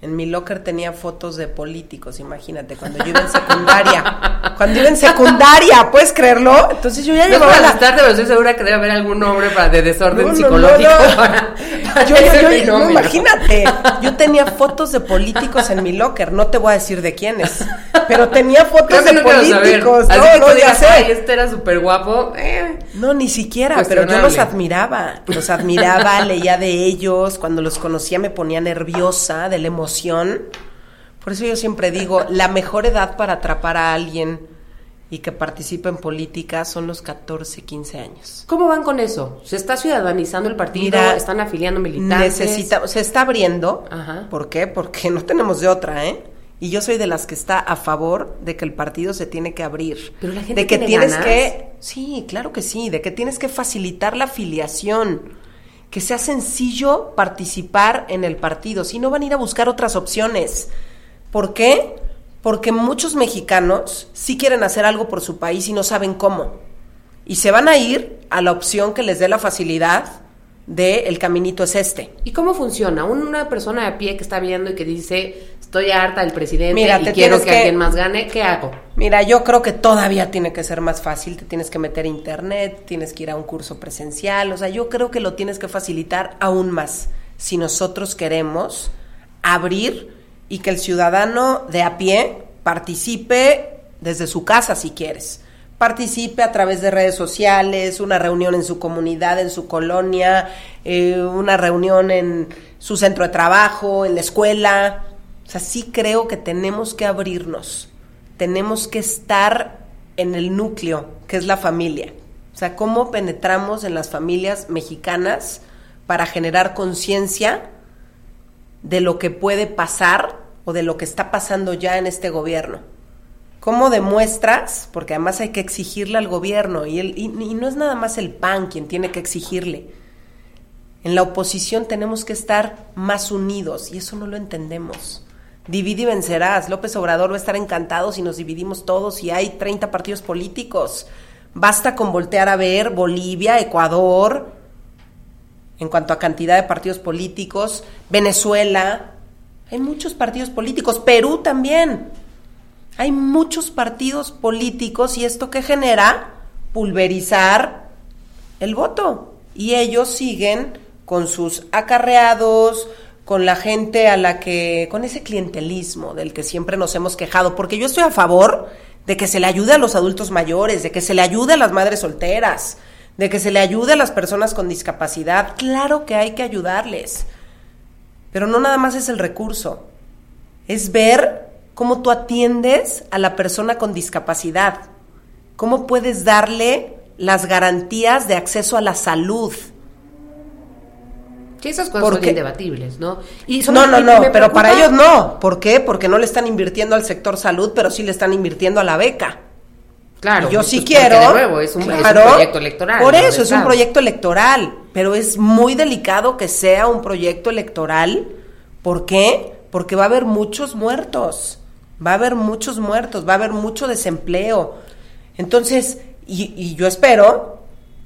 En mi locker tenía fotos de políticos, imagínate, cuando yo iba en secundaria. [LAUGHS] Cuando iba en secundaria, [LAUGHS] ¿puedes creerlo? Entonces yo ya No llevaba la... asustarte, pero estoy segura que debe haber algún nombre para de desorden No, no, psicológico. para- [LAUGHS] para Yo, yo- ese yo- no, imagínate, [LAUGHS] yo tenía fotos de políticos en mi locker, no te voy a decir de quiénes, pero tenía fotos de políticos, Así no, que no, ya digas, sé. "Ay, este era súper guapo. Eh, No, ni siquiera, pero yo los admiraba, los admiraba, leía de ellos, cuando los conocía me ponía nerviosa de la emoción. Por eso yo siempre digo, la mejor edad para atrapar a alguien y que participe en política son los 14, 15 años. ¿Cómo van con eso? ¿Se está ciudadanizando el partido? Mira, ¿Están afiliando militantes? Necesita, se está abriendo. Ajá. ¿Por qué? Porque no tenemos de otra, ¿eh? Y yo soy de las que está a favor de que el partido se tiene que abrir. Pero la gente de que tiene tienes ganas. que Sí, claro que sí, de que tienes que facilitar la afiliación, que sea sencillo participar en el partido, si no van a ir a buscar otras opciones. ¿Por qué? Porque muchos mexicanos sí quieren hacer algo por su país y no saben cómo. Y se van a ir a la opción que les dé la facilidad de el caminito es este. ¿Y cómo funciona? Una persona de a pie que está viendo y que dice, estoy harta del presidente Mira, y quiero que, que- alguien más gane, ¿qué hago? Mira, yo creo que todavía tiene que ser más fácil, te tienes que meter a internet, tienes que ir a un curso presencial, o sea, yo creo que lo tienes que facilitar aún más si nosotros queremos abrir y que el ciudadano de a pie participe desde su casa si quieres. Participe a través de redes sociales, una reunión en su comunidad, en su colonia, eh, una reunión en su centro de trabajo, en la escuela. O sea, sí creo que tenemos que abrirnos tenemos que estar en el núcleo, que es la familia. O sea, cómo penetramos en las familias mexicanas para generar conciencia de lo que puede pasar o de lo que está pasando ya en este gobierno. ¿Cómo demuestras? Porque además hay que exigirle al gobierno y, el- y- y no es nada más el PAN quien tiene que exigirle. En la oposición tenemos que estar más unidos y eso no lo entendemos. Divide y vencerás. López Obrador va a estar encantado si nos dividimos todos y hay 30 partidos políticos. Basta con voltear a ver Bolivia, Ecuador, en cuanto a cantidad de partidos políticos, Venezuela. Hay muchos partidos políticos. Perú también. Hay muchos partidos políticos y esto que genera pulverizar el voto. Y ellos siguen con sus acarreados, con la gente a la que, con ese clientelismo del que siempre nos hemos quejado, porque yo estoy a favor de que se le ayude a los adultos mayores, de que se le ayude a las madres solteras, de que se le ayude a las personas con discapacidad. Claro que hay que ayudarles, pero no nada más es el recurso, es ver cómo tú atiendes a la persona con discapacidad, cómo puedes darle las garantías de acceso a la salud. Que esas cosas ¿Por son indebatibles, ¿no? Y No, no, no, pero para ellos no. ¿Por qué? Porque no le están invirtiendo al sector salud, pero sí le están invirtiendo a la beca. Claro, Y yo pues, sí quiero. de nuevo, es un, es un claro, proyecto electoral. Por eso, es un proyecto electoral. Pero es muy delicado que sea un proyecto electoral. ¿Por qué? Porque va a haber muchos muertos. Va a haber muchos muertos, va a haber mucho desempleo. Entonces, y, y yo espero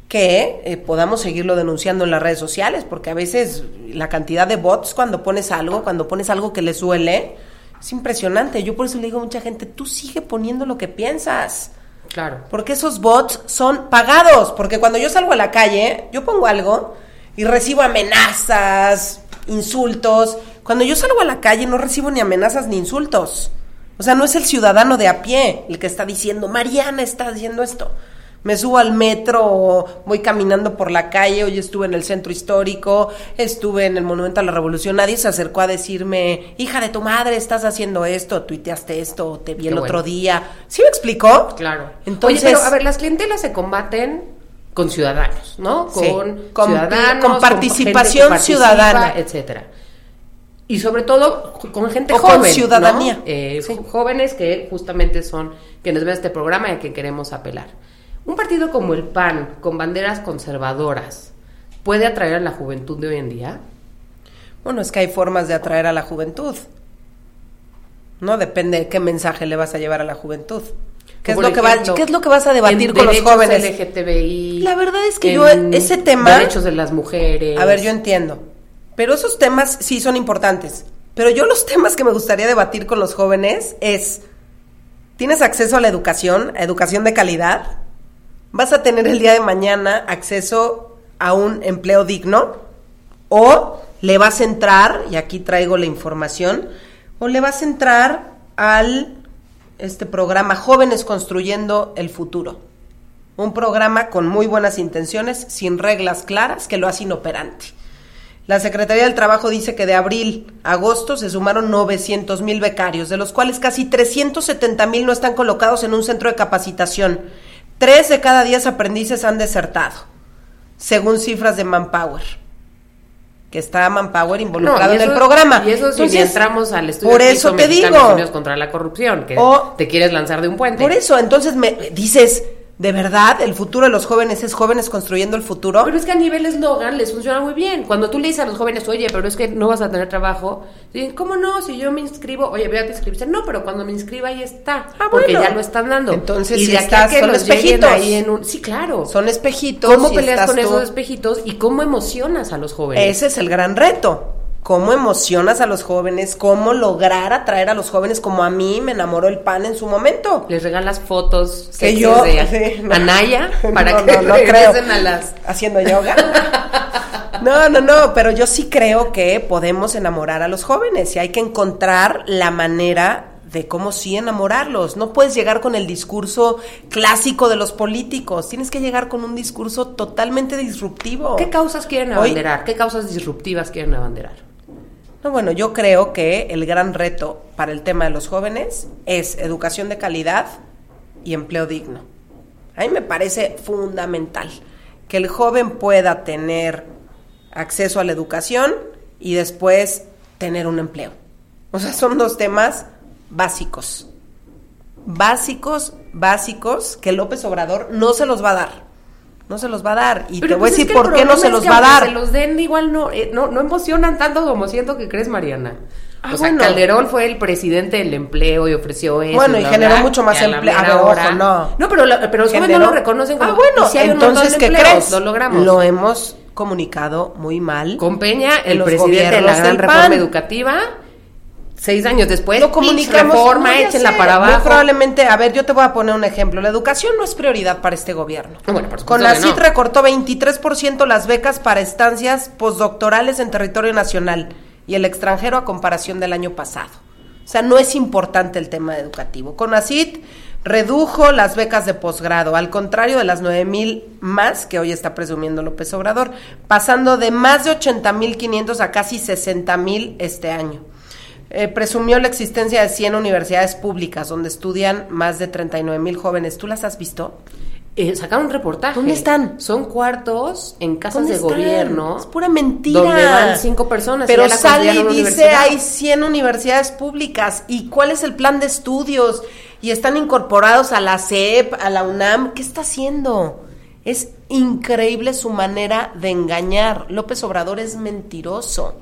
que eh, podamos seguirlo denunciando en las redes sociales, porque a veces la cantidad de bots cuando pones algo, cuando pones algo que les duele, es impresionante. Yo por eso le digo a mucha gente, tú sigue poniendo lo que piensas. Claro. Porque esos bots son pagados. Porque cuando yo salgo a la calle, yo pongo algo y recibo amenazas, insultos. Cuando yo salgo a la calle no recibo ni amenazas ni insultos. O sea, no es el ciudadano de a pie el que está diciendo, Mariana está diciendo esto. Me subo al metro, o voy caminando por la calle, hoy estuve en el centro histórico, estuve en el Monumento a la Revolución, nadie se acercó a decirme, hija de tu madre, estás haciendo esto, tuiteaste esto, te vi el otro día. ¿Sí me explicó? Claro. Entonces, Oye, pero a ver, las clientelas se combaten con ciudadanos, ¿no? Sí, Con, con- ciudadanos, con participación participa, ciudadana. etcétera. Y sobre todo con gente O con joven, ciudadanía. ¿no? Eh, Sí. Jóvenes que justamente son quienes ven este programa y a quien queremos apelar. Un partido como el PAN, con banderas conservadoras, ¿puede atraer a la juventud de hoy en día? Bueno, es que hay formas de atraer a la juventud. No depende de qué mensaje le vas a llevar a la juventud. ¿Qué, es lo, que va- ejemplo, qué es lo que vas a debatir con los jóvenes? LGTBI. La verdad es que yo ese tema- Derechos de las mujeres. A ver, yo entiendo. Pero esos temas sí son importantes. Pero yo los [LAUGHS] temas que me gustaría debatir con los jóvenes es, ¿tienes acceso a la educación, a educación de calidad? ¿Vas a tener el día de mañana acceso a un empleo digno? ¿O le vas a entrar, y aquí traigo la información, o le vas a entrar al este programa Jóvenes Construyendo el Futuro? Un programa con muy buenas intenciones, sin reglas claras, que lo hace inoperante. La Secretaría del Trabajo dice que de abril a agosto se sumaron 900 mil becarios, de los cuales casi 370 mil no están colocados en un centro de capacitación. Tres de cada diez aprendices han desertado, según cifras de Manpower, que está Manpower involucrado No, en el programa. Y eso si Entonces, entramos al estudio por eso te digo. Contra la corrupción, que O- te quieres lanzar de un puente. Por eso, entonces me dices, ¿de verdad el futuro de los jóvenes es jóvenes construyendo el futuro? Pero es que a nivel eslogan les funciona muy bien. Cuando tú le dices a los jóvenes, oye, pero es que no vas a tener trabajo, dicen, ¿cómo no? Si yo me inscribo, oye, vea, te inscribiste. No, pero cuando me inscriba ahí está. Ah, porque bueno. ya lo están dando. Entonces, y si de aquí estás- a que son los espejitos. ahí en un... Sí, claro. Son espejitos. ¿Cómo peleas con tú- esos espejitos y cómo emocionas a los jóvenes? Ese es el gran reto. ¿Cómo emocionas a los jóvenes? ¿Cómo lograr atraer a los jóvenes como a mí me enamoró el pan en su momento? Les regalas fotos Que yo- de sí, no. Anaya [LAUGHS] para No, que no, [LAUGHS] regresen creo. a las... Haciendo yoga. [LAUGHS] No, no, no, pero yo sí creo que podemos enamorar a los jóvenes y hay que encontrar la manera de cómo sí enamorarlos. No puedes llegar con el discurso clásico de los políticos, tienes que llegar con un discurso totalmente disruptivo. ¿Qué causas quieren Hoy- abanderar? ¿Qué causas disruptivas quieren abanderar? No, bueno, yo creo que el gran reto para el tema de los jóvenes es educación de calidad y empleo digno. A mí me parece fundamental que el joven pueda tener acceso a la educación y después tener un empleo. O sea, son dos temas básicos. Básicos, básicos, que López Obrador no se los va a dar. No se los va a dar. Y te voy a pues es decir por qué no se es los que va a dar. Se los den igual no, eh, no, no emocionan tanto como siento que crees, Mariana. Ah, o sea, bueno. Calderón fue el presidente del empleo y ofreció eso. Bueno, y bla, generó bla, mucho más la empleo. A mera ver, ojo, hora- no. No, pero, lo- pero los jóvenes no lo reconocen como Ah, bueno, montón entonces, ¿qué empleos, crees? Lo logramos. Lo hemos comunicado muy mal. Con Peña, el presidente de la gran reforma educativa, seis años después, lo comunicamos. reforma, no, échenla para muy abajo. probablemente, a ver, yo te voy a poner un ejemplo. La educación no es prioridad para este gobierno. Bueno, por supuesto Con la no. CIT recortó 23% las becas para estancias postdoctorales en territorio nacional y el extranjero a comparación del año pasado. O sea, no es importante el tema educativo. Con CIT redujo las becas de posgrado, al contrario de las 9 mil más que hoy está presumiendo López Obrador, pasando de más de 80 mil 500 a casi 60 mil este año. Eh, presumió la existencia de 100 universidades públicas donde estudian más de 39 mil jóvenes. ¿Tú las has visto? Eh, sacaron un reportaje. ¿Dónde están? Son cuartos en casas ¿Dónde de están? gobierno. Es pura mentira. Donde van cinco personas. Pero sale y dice hay 100 universidades públicas. ¿Y cuál es el plan de estudios? Y están incorporados a la CEP, a la UNAM. ¿Qué está haciendo? Es increíble su manera de engañar. López Obrador es mentiroso.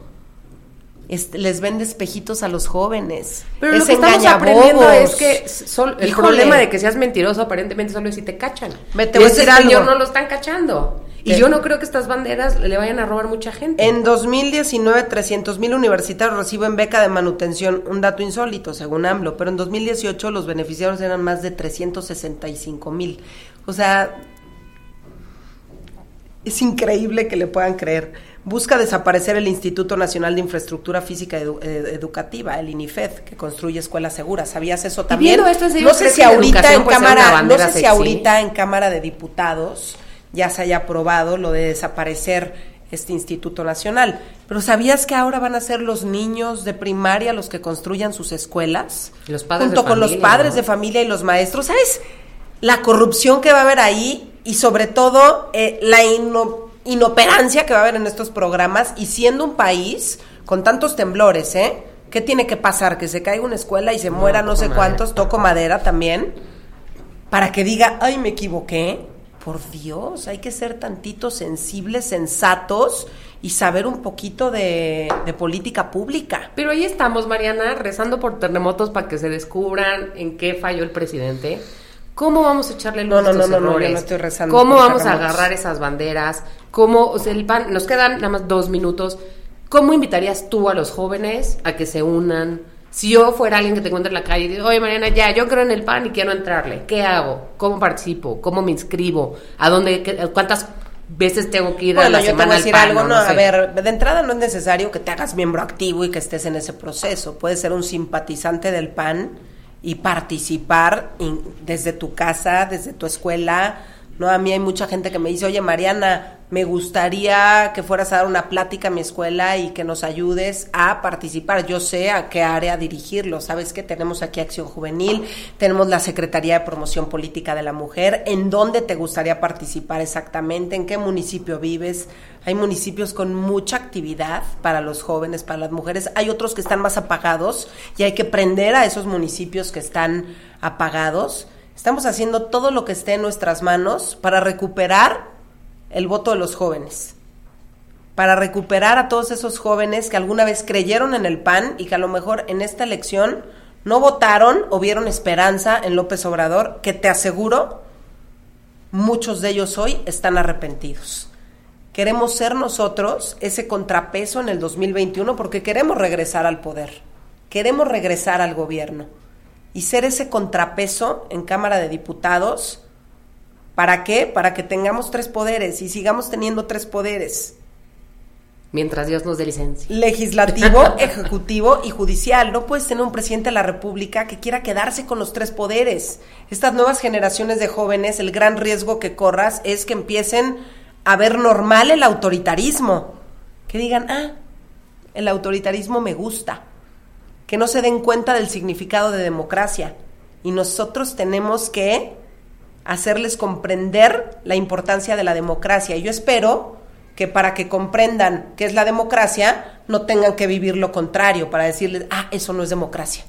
Les vende espejitos a los jóvenes. Pero es lo que estamos aprendiendo es que sol- el Híjole. problema de que seas mentiroso aparentemente solo es si te cachan. Me- te Y voy a este decir señor algo. no lo están cachando. Y Te- yo no creo que estas banderas le vayan a robar mucha gente. En 2019, 300 mil universitarios reciben beca de manutención, un dato insólito, según AMLO, pero en 2018 los beneficiarios eran más de 365 mil. O sea, es increíble que le puedan creer. Busca desaparecer el Instituto Nacional de Infraestructura Física Edu- eh, Educativa, el INIFED, que construye escuelas seguras. ¿Sabías eso también? esto, no sé ¿crees si ahorita en cámara, no sé si ahorita en Cámara de Diputados ya se haya aprobado lo de desaparecer este Instituto Nacional. Pero ¿sabías que ahora van a ser los niños de primaria los que construyan sus escuelas? Los padres junto de con los padres ¿no? de familia y los maestros. ¿Sabes la corrupción que va a haber ahí y sobre todo eh, la ino- inoperancia que va a haber en estos programas y siendo un país con tantos temblores, ¿eh? ¿Qué tiene que pasar? Que se caiga una escuela y se muera no, sé madera. cuántos, toco madera también, para que diga, ay, me equivoqué. Por Dios, hay que ser tantito sensibles, sensatos y saber un poquito de, de política pública. Pero ahí estamos, Mariana, rezando por terremotos para que se descubran en qué falló el presidente. ¿Cómo vamos a echarle luz No, no, a estos no, no, no, errores? no estoy rezando ¿Cómo vamos a agarrar esas banderas? ¿Cómo, o sea, el PAN, nos quedan nada más dos minutos. ¿Cómo invitarías tú a los jóvenes a que se unan? Si yo fuera alguien que te encuentre en la calle y dice, oye Mariana, ya, yo creo en el PAN y quiero entrarle, ¿qué hago? ¿Cómo participo? ¿Cómo me inscribo? ¿A dónde? qué- ¿Cuántas veces tengo que ir a Bueno, la yo te semana voy a al decir PAN? algo, o no, a sé? ver, de entrada no es necesario que te hagas miembro activo y que estés en ese proceso. Puedes ser un simpatizante del PAN y participar desde tu casa, desde tu escuela, ¿no? A mí hay mucha gente que me dice, oye Mariana, me gustaría que fueras a dar una plática a mi escuela y que nos ayudes a participar. Yo sé a qué área dirigirlo. Sabes que tenemos aquí Acción Juvenil, tenemos la Secretaría de Promoción Política de la Mujer. ¿En dónde te gustaría participar exactamente? ¿En qué municipio vives? Hay municipios con mucha actividad para los jóvenes, para las mujeres. Hay otros que están más apagados y hay que prender a esos municipios que están apagados Estamos haciendo todo lo que esté en nuestras manos para recuperar el voto de los jóvenes, para recuperar a todos esos jóvenes que alguna vez creyeron en el PAN y que a lo mejor en esta elección no votaron o vieron esperanza en López Obrador, que te aseguro, muchos de ellos hoy están arrepentidos. Queremos ser nosotros ese contrapeso en el 2021 porque queremos regresar al poder, queremos regresar al gobierno y ser ese contrapeso en Cámara de Diputados. ¿Para qué? Para que tengamos tres poderes y sigamos teniendo tres poderes. Mientras Dios nos dé licencia. Legislativo, [LAUGHS] ejecutivo y judicial. No puedes tener un presidente de la República que quiera quedarse con los tres poderes. Estas nuevas generaciones de jóvenes, el gran riesgo que corras es que empiecen a ver normal el autoritarismo. Que digan, ah, el autoritarismo me gusta que no se den cuenta del significado de democracia. Y nosotros tenemos que hacerles comprender la importancia de la democracia. Y yo espero que para que comprendan qué es la democracia, no tengan que vivir lo contrario, para decirles, ah, eso no es democracia.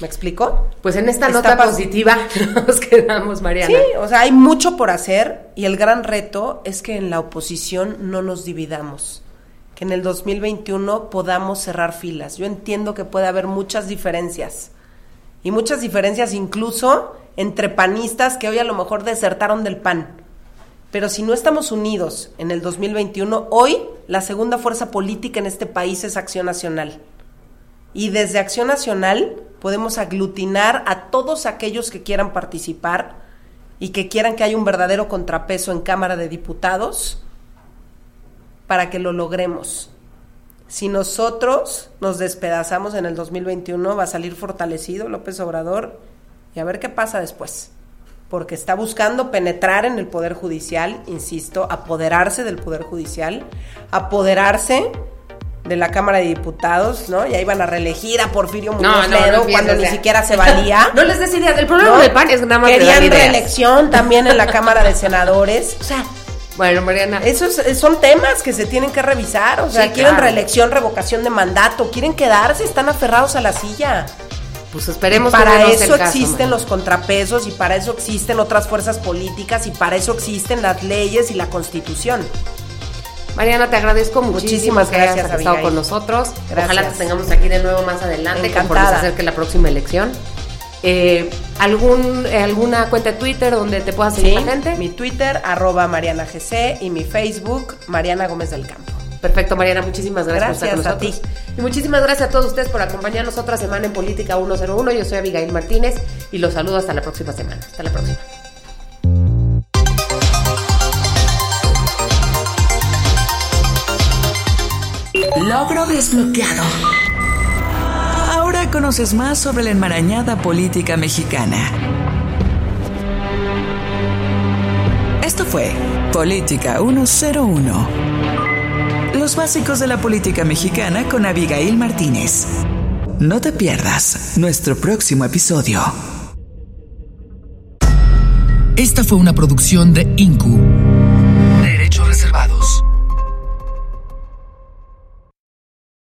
¿Me explico? Pues en esta nota positiva [LAUGHS] nos quedamos, Mariana. Sí, o sea, hay mucho por hacer y el gran reto es que en la oposición no nos dividamos en el 2021 podamos cerrar filas. Yo entiendo que puede haber muchas diferencias y muchas diferencias incluso entre panistas que hoy a lo mejor desertaron del PAN. Pero si no estamos unidos en el 2021, hoy la segunda fuerza política en este país es Acción Nacional. Y desde Acción Nacional podemos aglutinar a todos aquellos que quieran participar y que quieran que haya un verdadero contrapeso en Cámara de Diputados para que lo logremos. Si nosotros nos despedazamos en el 2021, va a salir fortalecido López Obrador y a ver qué pasa después. Porque está buscando penetrar en el Poder Judicial, insisto, apoderarse del Poder Judicial, apoderarse de la Cámara de Diputados, ¿no? Ya iban a reelegir a Porfirio Muñoz Ledo cuando ni siquiera se [LAUGHS] valía. no les des ideas. El problema del PAN es nada más Querían reelección también en la Cámara de Senadores. [LAUGHS] O sea, bueno, Mariana. Esos son temas que se tienen que revisar. O sea, quieren reelección, revocación de mandato, quieren quedarse, están aferrados a la silla. Pues esperemos para eso existen los contrapesos y para eso existen otras fuerzas políticas y para eso existen las leyes y la constitución. Mariana, te agradezco muchísimo Muchísimas gracias, que hayas estado con nosotros. Ojalá te tengamos aquí de nuevo más adelante, conforme se acerque la próxima elección. Eh, ¿algún, eh, ¿Alguna cuenta de Twitter donde te pueda seguir la gente? Mi Twitter, arroba Mariana GC, y mi Facebook, Mariana Gómez del Campo. Perfecto, Mariana, muchísimas gracias, por estar con nosotros. A ti. Y muchísimas gracias a todos ustedes por acompañarnos otra semana en Política 101. Yo soy Abigail Martínez y los saludo hasta la próxima semana. Hasta la próxima. Logro desbloqueado conoces más sobre la enmarañada política mexicana. Esto fue Política 101. Los básicos de la política mexicana con Abigail Martínez. No te pierdas nuestro próximo episodio. Esta fue una producción de INCU. Derechos reservados.